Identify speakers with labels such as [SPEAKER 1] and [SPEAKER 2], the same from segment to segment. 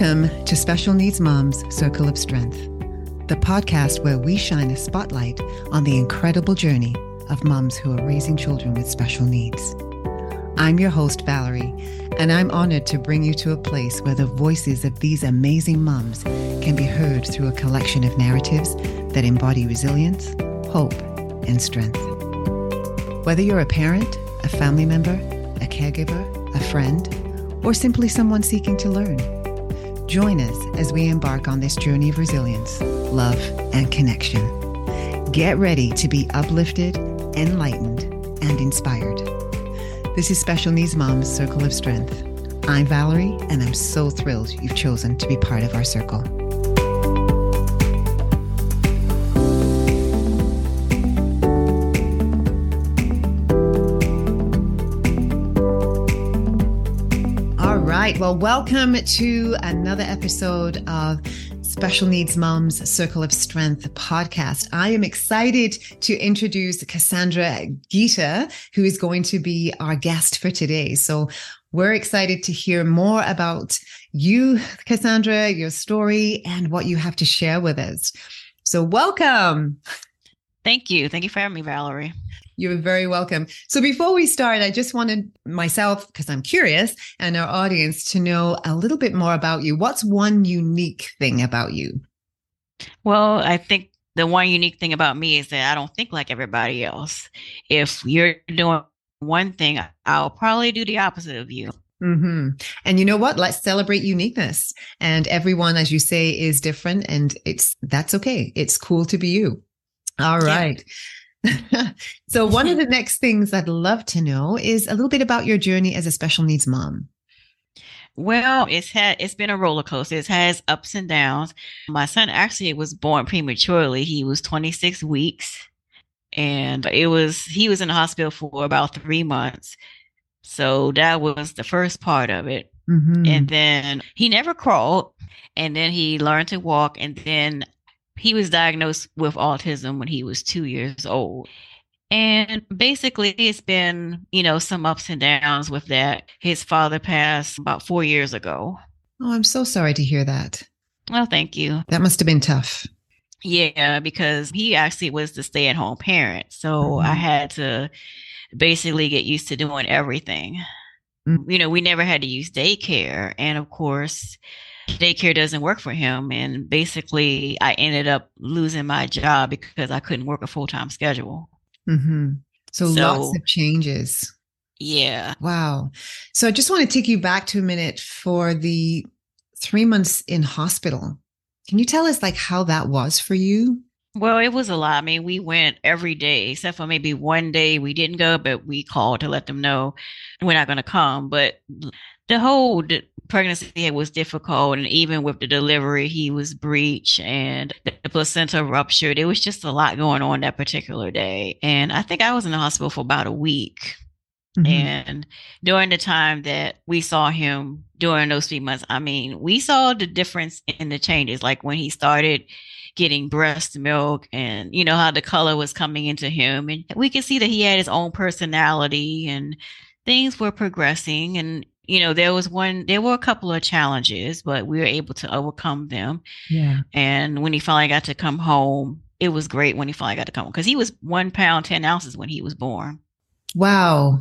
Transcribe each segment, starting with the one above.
[SPEAKER 1] Welcome to Special Needs Moms Circle of Strength, the podcast where we shine a spotlight on the incredible journey of moms who are raising children with special needs. I'm your host, Valerie, and I'm honored to bring you to a place where the voices of these amazing moms can be heard through a collection of narratives that embody resilience, hope, and strength. Whether you're a parent, a family member, a caregiver, a friend, or simply someone seeking to learn, join us as we embark on this journey of resilience, love, and connection. Get ready to be uplifted, enlightened, and inspired. This is Special Needs Moms Circle of Strength. I'm Valerie, and I'm so thrilled you've chosen to be part of our circle. Well, welcome to another episode of Special Needs Moms Circle of Strength podcast. I am excited to introduce Cassandra Geter, who is going to be our guest for today. So we're excited to hear more about you, Cassandra, your story, and what you have to share with us. So welcome.
[SPEAKER 2] Thank you. Thank you for having me, Valerie.
[SPEAKER 1] You're very welcome. So before we start, I just wanted myself, because I'm curious, and our audience to know a little bit more about you. What's one unique thing about you?
[SPEAKER 2] Well, I think the one unique thing about me is that I don't think like everybody else. If you're doing one thing, I'll probably do the opposite of you.
[SPEAKER 1] Mm-hmm. And you know what? Let's celebrate uniqueness. And everyone, as you say, is different, and it's that's okay. It's cool to be you. All right. Yeah. so, one of the next things I'd love to know is a little bit about your journey as a special needs mom.
[SPEAKER 2] Well, it's had it's been a roller coaster. It has ups and downs. My son actually was born prematurely. He was 26 weeks, and it was he was in the hospital for about three months. So that was the first part of it. Mm-hmm. And then he never crawled, and then he learned to walk, and then he was diagnosed with autism when he was two years old. And basically, it's been, you know, some ups and downs with that. His father passed about four years ago.
[SPEAKER 1] Oh, I'm so sorry to hear that.
[SPEAKER 2] Well, thank you.
[SPEAKER 1] That must have been tough.
[SPEAKER 2] Yeah, because he actually was the stay at home parent. So mm-hmm. I had to basically get used to doing everything. Mm-hmm. You know, we never had to use daycare. And of course, daycare doesn't work for him. And basically, I ended up losing my job because I couldn't work a full time schedule.
[SPEAKER 1] Mm-hmm. So, so, lots of changes.
[SPEAKER 2] Yeah.
[SPEAKER 1] Wow. So, I just want to take you back to a minute for the three months in hospital. Can you tell us like how that was for you?
[SPEAKER 2] Well, it was a lot. I mean, we went every day, except for maybe one day we didn't go, but we called to let them know we're not going to come. But the whole pregnancy was difficult and even with the delivery he was breached and the placenta ruptured. It was just a lot going on that particular day. And i think i was in the hospital for about a week. Mm-hmm. and during the time that we saw him during those three months i mean we saw the difference in the changes like when he started getting breast milk and you know how the color was coming into him. And we could see that he had his own personality and things were progressing. And you know, there was one, there were a couple of challenges, but we were able to overcome them.
[SPEAKER 1] Yeah.
[SPEAKER 2] And when he finally got to come home, it was great when he finally got to come home because he was one pound, 10 ounces when he was born.
[SPEAKER 1] Wow.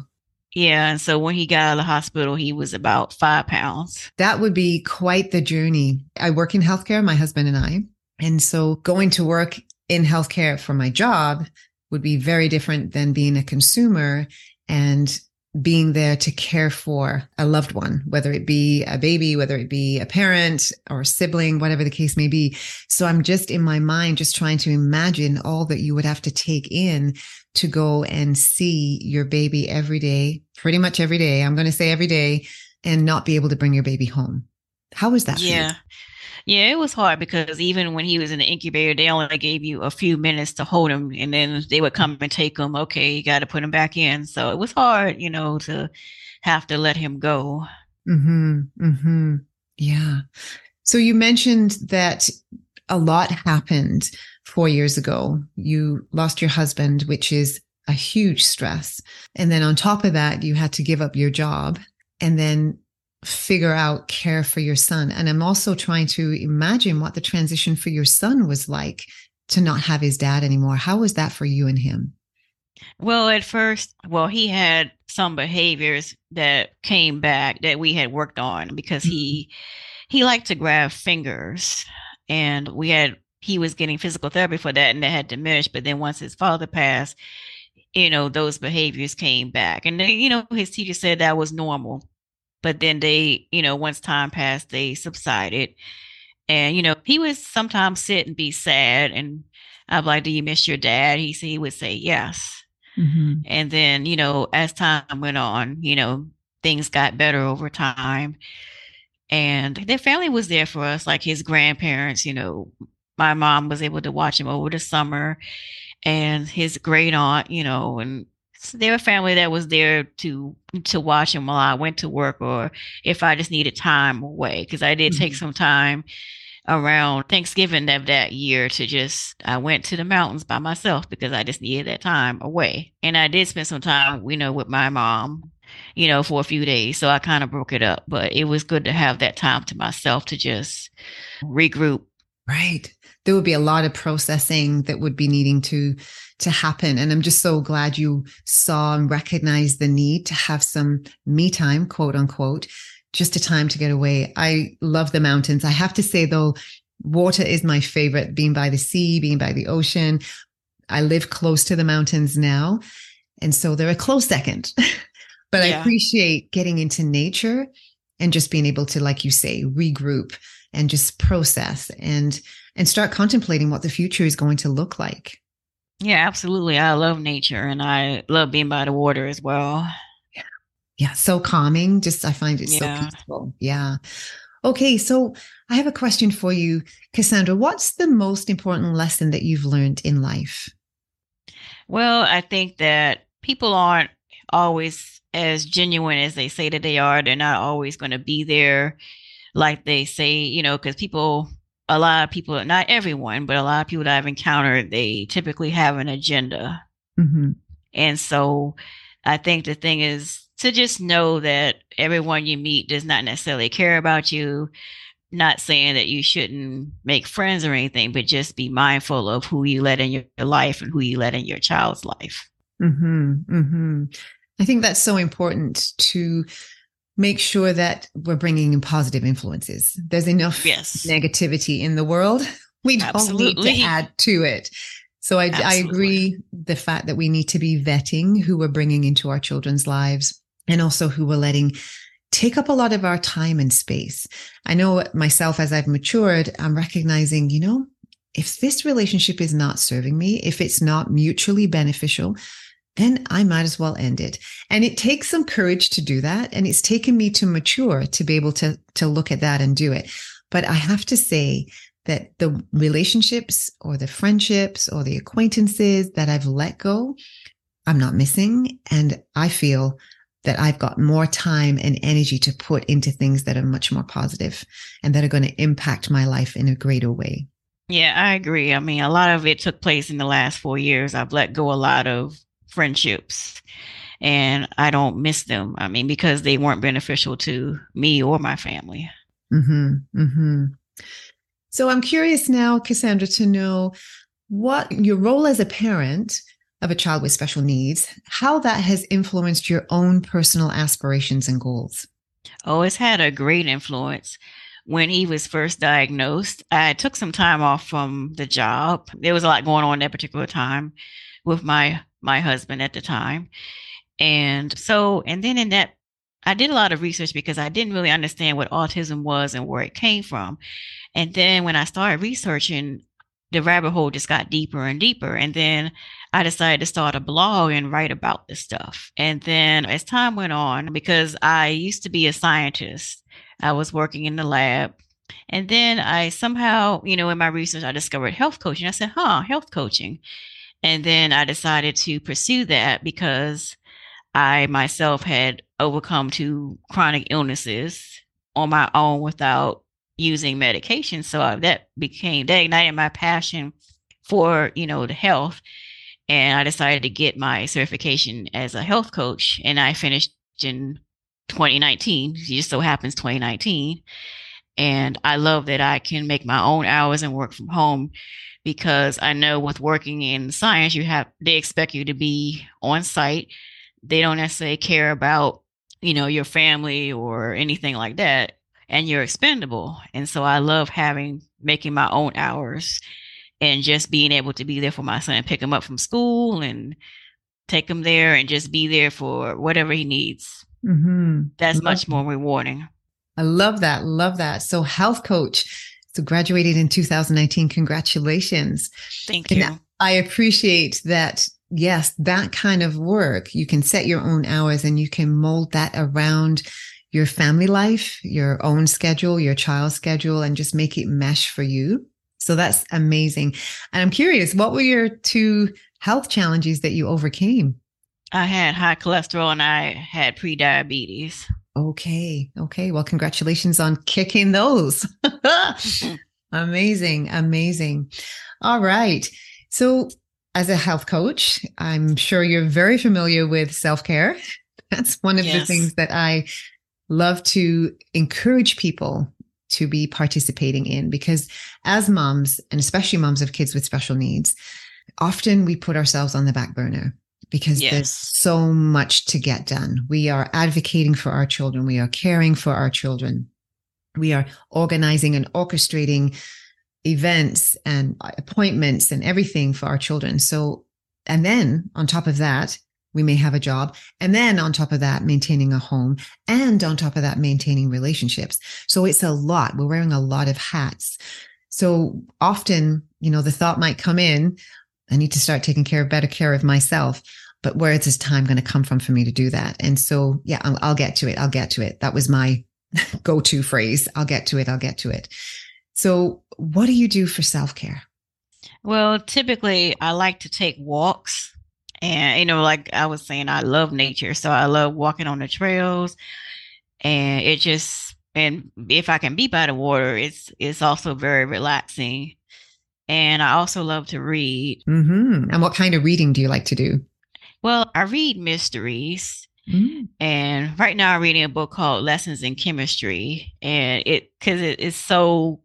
[SPEAKER 2] Yeah. And so when he got out of the hospital, he was about five pounds.
[SPEAKER 1] That would be quite the journey. I work in healthcare, my husband and I. And so going to work in healthcare for my job would be very different than being a consumer and being there to care for a loved one, whether it be a baby, whether it be a parent or a sibling, whatever the case may be. So I'm just in my mind, just trying to imagine all that you would have to take in to go and see your baby every day, pretty much every day. I'm going to say every day and not be able to bring your baby home. How was that?
[SPEAKER 2] Yeah. Yeah, it was hard because even when he was in the incubator, they only gave you a few minutes to hold him, and then they would come and take him. Okay, you got to put him back in. So it was hard, you know, to have to let him go.
[SPEAKER 1] Hmm. Hmm. Yeah. So you mentioned that a lot happened four years ago. You lost your husband, which is a huge stress, and then on top of that, you had to give up your job, and then figure out care for your son. And I'm also trying to imagine what the transition for your son was like to not have his dad anymore. How was that for you and him?
[SPEAKER 2] Well, at first, well, he had some behaviors that came back that we had worked on because he mm-hmm. he liked to grab fingers and we had he was getting physical therapy for that and that had diminished but then once his father passed you know those behaviors came back and they, you know his teacher said that was normal but then they you know once time passed they subsided. And you know he would sometimes sit and be sad and i'm like do you miss your dad? He he would say yes. Mm-hmm. and then you know as time went on you know things got better over time. And their family was there for us like his grandparents you know my mom was able to watch him over the summer and his great aunt, you know, and they're a family that was there to to watch him while I went to work or if I just needed time away because I did mm-hmm. take some time around Thanksgiving of that year to just I went to the mountains by myself because I just needed that time away. And I did spend some time, you know, with my mom, you know, for a few days. So I kind of broke it up, but it was good to have that time to myself to just regroup.
[SPEAKER 1] Right. There would be a lot of processing that would be needing to to happen. And i'm just so glad you saw and recognized the need to have some me time quote unquote just a time to get away. I love the mountains. I have to say though water is my favorite being by the sea being by the ocean. I live close to the mountains now and so they're a close second. But yeah. i appreciate getting into nature and just being able to like you say regroup and just process and and start contemplating what the future is going to look like.
[SPEAKER 2] Yeah, absolutely. I love nature and I love being by the water as well.
[SPEAKER 1] Yeah. Yeah. So calming. Just, I find it yeah. so peaceful. Yeah. Okay. So I have a question for you, Cassandra. What's the most important lesson that you've learned in life?
[SPEAKER 2] Well, I think that people aren't always as genuine as they say that they are. They're not always going to be there like they say, you know, because people a lot of people, not everyone, but a lot of people that I've encountered, they typically have an agenda. Mm-hmm. And so I think the thing is to just know that everyone you meet does not necessarily care about you. Not saying that you shouldn't make friends or anything, but just be mindful of who you let in your life and who you let in your child's life.
[SPEAKER 1] Mm-hmm. Mm-hmm. I think that's so important to make sure that we're bringing in positive influences. There's enough yes. negativity in the world. We don't Absolutely. need to add to it. So I, I agree the fact that we need to be vetting who we're bringing into our children's lives and also who we're letting take up a lot of our time and space. I know myself as I've matured, I'm recognizing, you know, if this relationship is not serving me, if it's not mutually beneficial, then I might as well end it. And it takes some courage to do that. And it's taken me to mature to be able to, to look at that and do it. But I have to say that the relationships or the friendships or the acquaintances that I've let go, I'm not missing. And I feel that I've got more time and energy to put into things that are much more positive and that are going to impact my life in a greater way.
[SPEAKER 2] Yeah, I agree. I mean, a lot of it took place in the last four years. I've let go a lot of friendships and I don't miss them. I mean, because they weren't beneficial to me or my family.
[SPEAKER 1] Mm-hmm, mm-hmm. So I'm curious now, Cassandra, to know what your role as a parent of a child with special needs, how that has influenced your own personal aspirations and goals.
[SPEAKER 2] Oh, it's had a great influence. When he was first diagnosed, I took some time off from the job. There was a lot going on that particular time with my my husband at the time. And so, and then in that, I did a lot of research because I didn't really understand what autism was and where it came from. And then when I started researching, the rabbit hole just got deeper and deeper. And then I decided to start a blog and write about this stuff. And then as time went on, because I used to be a scientist, I was working in the lab. And then I somehow, you know, in my research, I discovered health coaching. I said, huh, health coaching. And then I decided to pursue that because I myself had overcome two chronic illnesses on my own without using medication. So I, that became, that ignited my passion for, you know, the health. And I decided to get my certification as a health coach. And I finished in 2019. It just so happens 2019. And I love that I can make my own hours and work from home because I know with working in science, you have they expect you to be on site. They don't necessarily care about, you know, your family or anything like that. And you're expendable. And so I love having making my own hours and just being able to be there for my son, pick him up from school and take him there and just be there for whatever he needs. Mm-hmm. That's much more rewarding.
[SPEAKER 1] I love that. Love that. So, health coach. So, graduated in 2019. Congratulations.
[SPEAKER 2] Thank you. And
[SPEAKER 1] I appreciate that. Yes, that kind of work, you can set your own hours and you can mold that around your family life, your own schedule, your child's schedule, and just make it mesh for you. So that's amazing. And I'm curious, what were your two health challenges that you overcame?
[SPEAKER 2] I had high cholesterol and I had pre-diabetes.
[SPEAKER 1] Okay. Okay. Well, congratulations on kicking those. Mm-hmm. amazing. Amazing. All right. So, as a health coach, I'm sure you're very familiar with self care. That's one of yes. the things that I love to encourage people to be participating in because as moms, and especially moms of kids with special needs, often we put ourselves on the back burner because yes. there's so much to get done. We are advocating for our children, we are caring for our children, we are organizing and orchestrating events and appointments and everything for our children. So, and then on top of that, we may have a job. And then on top of that, maintaining a home. And on top of that, maintaining relationships. So it's a lot. We're wearing a lot of hats. So often, you know, the thought might come in, I need to start taking care of better care of myself. But where is this time going to come from for me to do that? And so, yeah, I'll, I'll get to it. I'll get to it. That was my go to phrase. I'll get to it. I'll get to it. So, what do you do for self care?
[SPEAKER 2] Well, typically, I like to take walks. And, you know, like I was saying, I love nature. So, I love walking on the trails. And it just, and if I can be by the water, it's it's also very relaxing and I also love to read.
[SPEAKER 1] Mm-hmm. And what kind of reading do you like to do?
[SPEAKER 2] Well, I read mysteries. Mm. And right now I'm reading a book called Lessons in Chemistry. And it, because it is so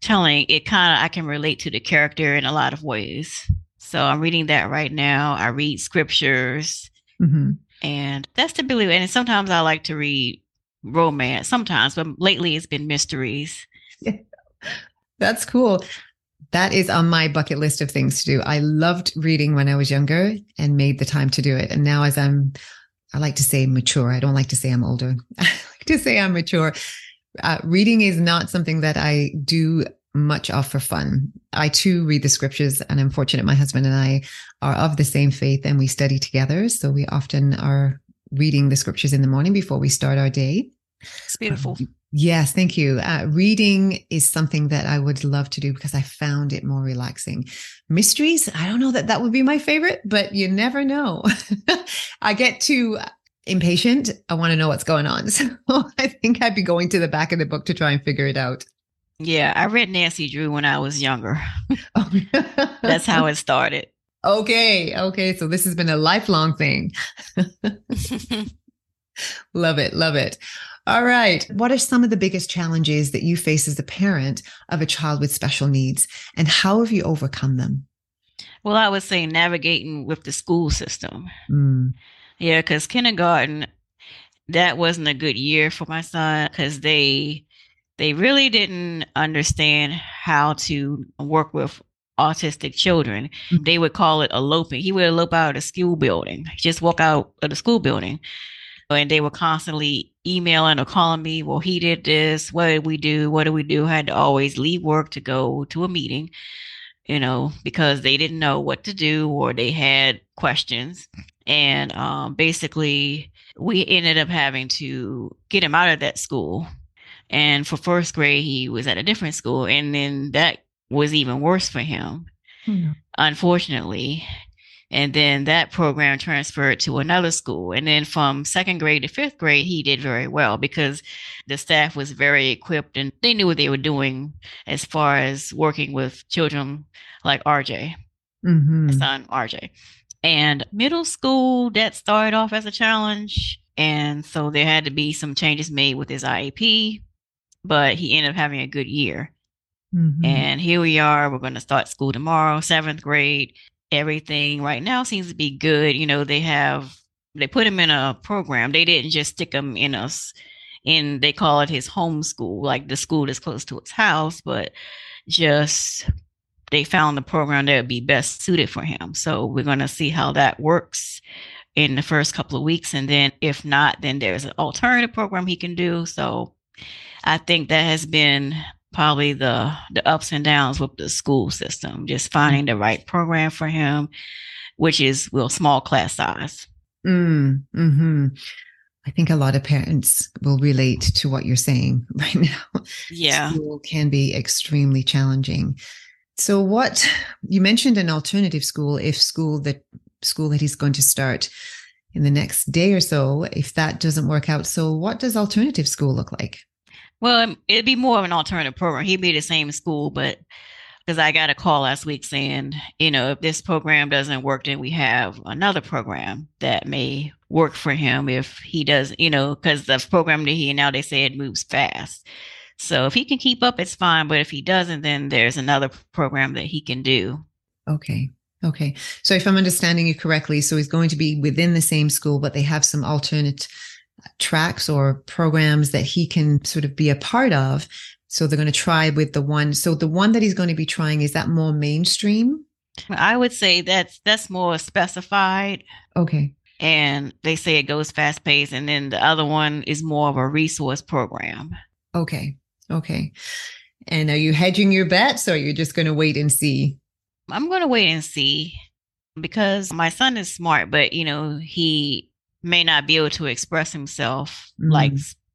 [SPEAKER 2] telling, it kind of, I can relate to the character in a lot of ways. So I'm reading that right now. I read scriptures. Mm-hmm. And that's typically, and sometimes I like to read romance sometimes, but lately it's been mysteries. Yeah.
[SPEAKER 1] That's cool that is on my bucket list of things to do. I loved reading when I was younger and made the time to do it. And now, as I'm, I like to say mature. I don't like to say I'm older. I like to say I'm mature. Uh, reading is not something that I do much of for fun. I too read the scriptures, and I'm fortunate my husband and I are of the same faith and we study together. So we often are reading the scriptures in the morning before we start our day.
[SPEAKER 2] It's beautiful. Um,
[SPEAKER 1] Yes, thank you. Uh, reading is something that I would love to do because I found it more relaxing. Mysteries, I don't know that that would be my favorite, but you never know. I get too impatient. I want to know what's going on. So I think I'd be going to the back of the book to try and figure it out.
[SPEAKER 2] Yeah, I read Nancy Drew when I was younger. That's how it started.
[SPEAKER 1] Okay. Okay. So this has been a lifelong thing. love it. Love it. All right. What are some of the biggest challenges that you face as a parent of a child with special needs, and how have you overcome them?
[SPEAKER 2] Well, I would say navigating with the school system. Mm. Yeah, because kindergarten, that wasn't a good year for my son because they they really didn't understand how to work with autistic children. Mm-hmm. They would call it eloping. He would elope out of the school building, just walk out of the school building and they were constantly emailing or calling me. Well, he did this. What did we do? What do we do? I had to always leave work to go to a meeting, you know, because they didn't know what to do or they had questions. And um, basically, we ended up having to get him out of that school. And for first grade, he was at a different school. And then that was even worse for him, mm-hmm. unfortunately. And then that program transferred to another school. And then from second grade to fifth grade, he did very well because the staff was very equipped and they knew what they were doing as far as working with children like RJ, mm-hmm. son RJ. And middle school, that started off as a challenge. And so there had to be some changes made with his IEP, but he ended up having a good year. Mm-hmm. And here we are. We're going to start school tomorrow, seventh grade. Everything right now seems to be good. You know, they have, they put him in a program. They didn't just stick him in us, in, they call it his home school, like the school that's close to his house, but just they found the program that would be best suited for him. So we're to see how that works in the first couple of weeks. And then if not, then there's an alternative program he can do. So I think that has been probably the the ups and downs with the school system, just finding the right program for him, which is well small class size.
[SPEAKER 1] Mm, hmm I think a lot of parents will relate to what you're saying right now.
[SPEAKER 2] Yeah.
[SPEAKER 1] School can be extremely challenging. So what you mentioned an alternative school if school that school that he's going to start in the next day or so if that doesn't work out. So what does alternative school look like?
[SPEAKER 2] Well, um, it'd be more of an alternative program. He'd be the same school, but because I got a call last week saying, you know, if this program doesn't work, then we have another program that may work for him if he does, you know, because the program that he now they say it moves fast. So if he can keep up, it's fine. But if he doesn't, then there's another program that he can do.
[SPEAKER 1] Okay. Okay. So if I'm understanding you correctly, so he's going to be within the same school, but they have some alternate tracks or programs that he can sort of be a part of so they're going to try with the one. So the one that he's going to be trying is that more mainstream.
[SPEAKER 2] I would say that's that's more specified.
[SPEAKER 1] Okay.
[SPEAKER 2] And they say it goes fast paced, and then the other one is more of a resource program.
[SPEAKER 1] Okay. Okay. And are you hedging your bets, or are you just going to wait and see?
[SPEAKER 2] I'm going to wait and see because my son is smart, but you know he may not be able to express himself mm-hmm. like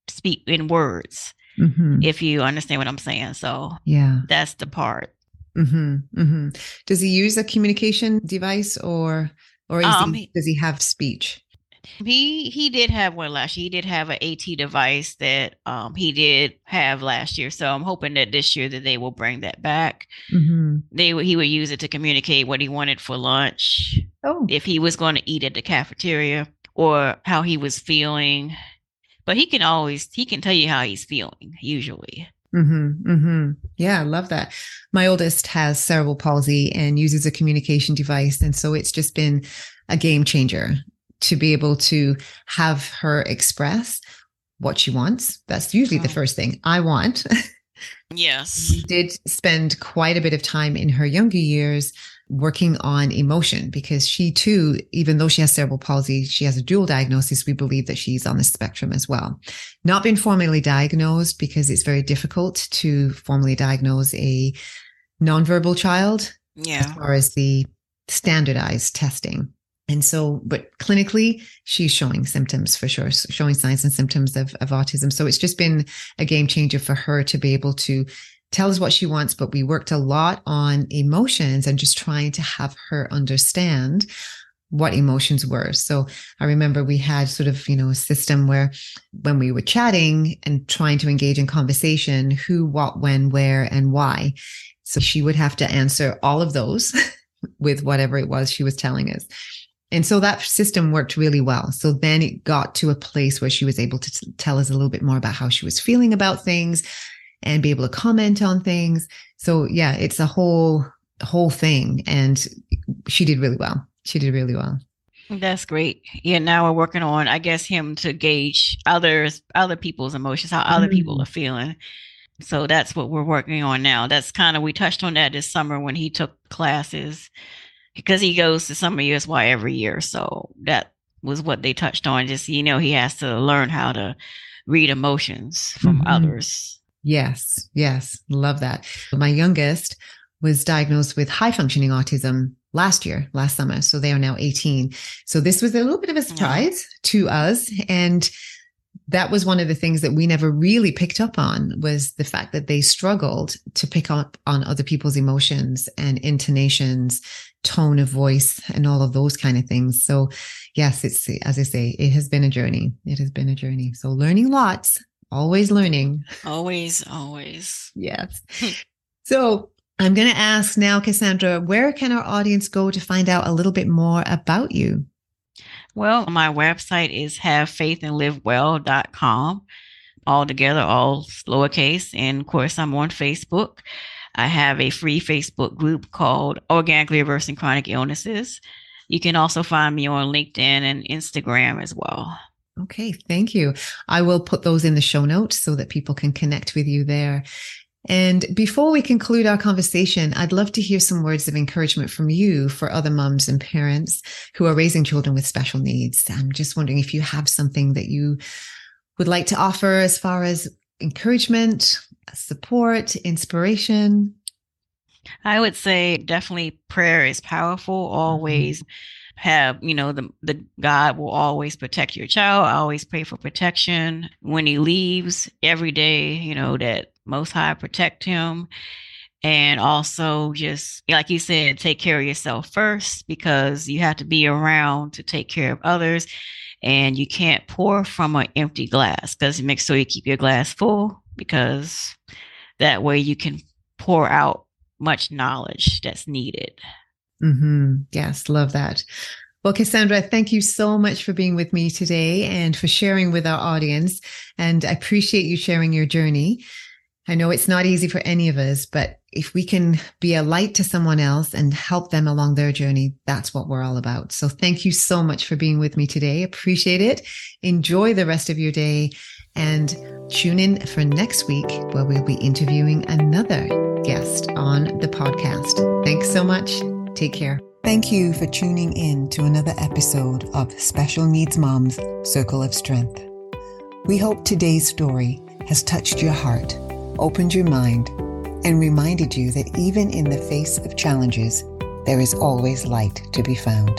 [SPEAKER 2] speak in words mm-hmm. if you understand what I'm saying. So
[SPEAKER 1] yeah,
[SPEAKER 2] that's the part.
[SPEAKER 1] Mm-hmm. mm-hmm. Does he use a communication device or or um, he, does he have speech?
[SPEAKER 2] He he did have one last year. He did have an AT device that um he did have last year. So I'm hoping that this year that they will bring that back. Mm-hmm. They he would use it to communicate what he wanted for lunch. Oh, if he was going to eat at the cafeteria or how he was feeling but he can always he can tell you how he's feeling usually
[SPEAKER 1] Mm-hmm, mm-hmm. Yeah, I love that. My oldest has cerebral palsy and uses a communication device. And so it's just been a game changer to be able to have her express what she wants. That's usually oh. the first thing I want.
[SPEAKER 2] Yes.
[SPEAKER 1] we did spend quite a bit of time in her younger years working on emotion because she too, even though she has cerebral palsy, she has a dual diagnosis. We believe that she's on the spectrum as well. Not been formally diagnosed because it's very difficult to formally diagnose a nonverbal child
[SPEAKER 2] yeah.
[SPEAKER 1] as far as the standardized testing. And so, but clinically, she's showing symptoms for sure, showing signs and symptoms of, of autism. So it's just been a game changer for her to be able to tell us what she wants, but we worked a lot on emotions and just trying to have her understand what emotions were. So I remember we had sort of, you know, a system where when we were chatting and trying to engage in conversation, who, what, when, where, and why. So she would have to answer all of those with whatever it was she was telling us. And so that system worked really well. So then it got to a place where she was able to t- tell us a little bit more about how she was feeling about things and be able to comment on things. So yeah, it's a whole whole thing and she did really well. She did really well.
[SPEAKER 2] That's great. Yeah, now we're working on I guess him to gauge others other people's emotions, how other mm-hmm. people are feeling. So that's what we're working on now. That's kind of we touched on that this summer when he took classes because he goes to summer ESY every year. So that was what they touched on. Just you know, he has to learn how to read emotions from mm-hmm. others.
[SPEAKER 1] Yes, yes, love that. My youngest was diagnosed with high functioning autism last year, last summer. So they are now 18. So this was a little bit of a surprise yeah. to us. And that was one of the things that we never really picked up on was the fact that they struggled to pick up on other people's emotions and intonations, tone of voice, and all of those kind of things. So, yes, it's as I say, it has been a journey. It has been a journey. So, learning lots, always learning.
[SPEAKER 2] Always, always.
[SPEAKER 1] yes. Hmm. so, I'm going to ask now, Cassandra, where can our audience go to find out a little bit more about you?
[SPEAKER 2] Well, my website is havefaithandlivewell.com, all together, all lowercase. And of course, I'm on Facebook. I have a free Facebook group called Organically Reversing Chronic Illnesses. You can also find me on LinkedIn and Instagram as well.
[SPEAKER 1] Okay, thank you. I will put those in the show notes so that people can connect with you there. And before we conclude our conversation, I'd love to hear some words of encouragement from you for other mums and parents who are raising children with special needs. I'm just wondering if you have something that you would like to offer as far as encouragement, support, inspiration.
[SPEAKER 2] I would say definitely prayer is powerful. Mm-hmm. Have, you know, the the God will always protect your child. I always pray for protection when he leaves every day, you know, that most high protect him. And also just like you said, take care of yourself first because you have to be around to take care of others. And you can't pour from an empty glass because make sure you keep your glass full because that way you can pour out much knowledge that's needed.
[SPEAKER 1] Mm-hmm. Yes, love that. Well, Cassandra, thank you so much for being with me today and for sharing with our audience. And I appreciate you sharing your journey. I know it's not easy for any of us, but if we can be a light to someone else and help them along their journey, that's what we're all about. So thank you so much for being with me today. Appreciate it. Enjoy the rest of your day and tune in for next week where we'll be interviewing another guest on the podcast. Thanks so much. Take care. Thank you for tuning in to another episode of Special Needs Moms Circle of Strength. We hope today's story has touched your heart, opened your mind, and reminded you that even in the face of challenges, there is always light to be found.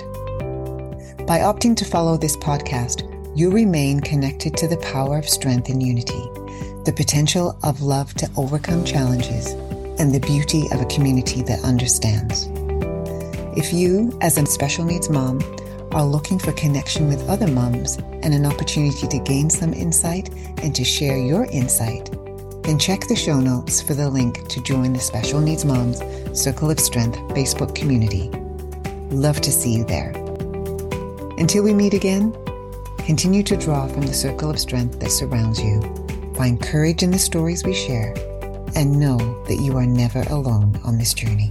[SPEAKER 1] By opting to follow this podcast, you remain connected to the power of strength and unity, the potential of love to overcome challenges, and the beauty of a community that understands. If you, as a special needs mom, are looking for connection with other moms and an opportunity to gain some insight and to share your insight, then check the show notes for the link to join the Special Needs Moms Circle of Strength Facebook community. Love to see you there. Until we meet again, continue to draw from the circle of strength that surrounds you. Find courage in the stories we share and know that you are never alone on this journey.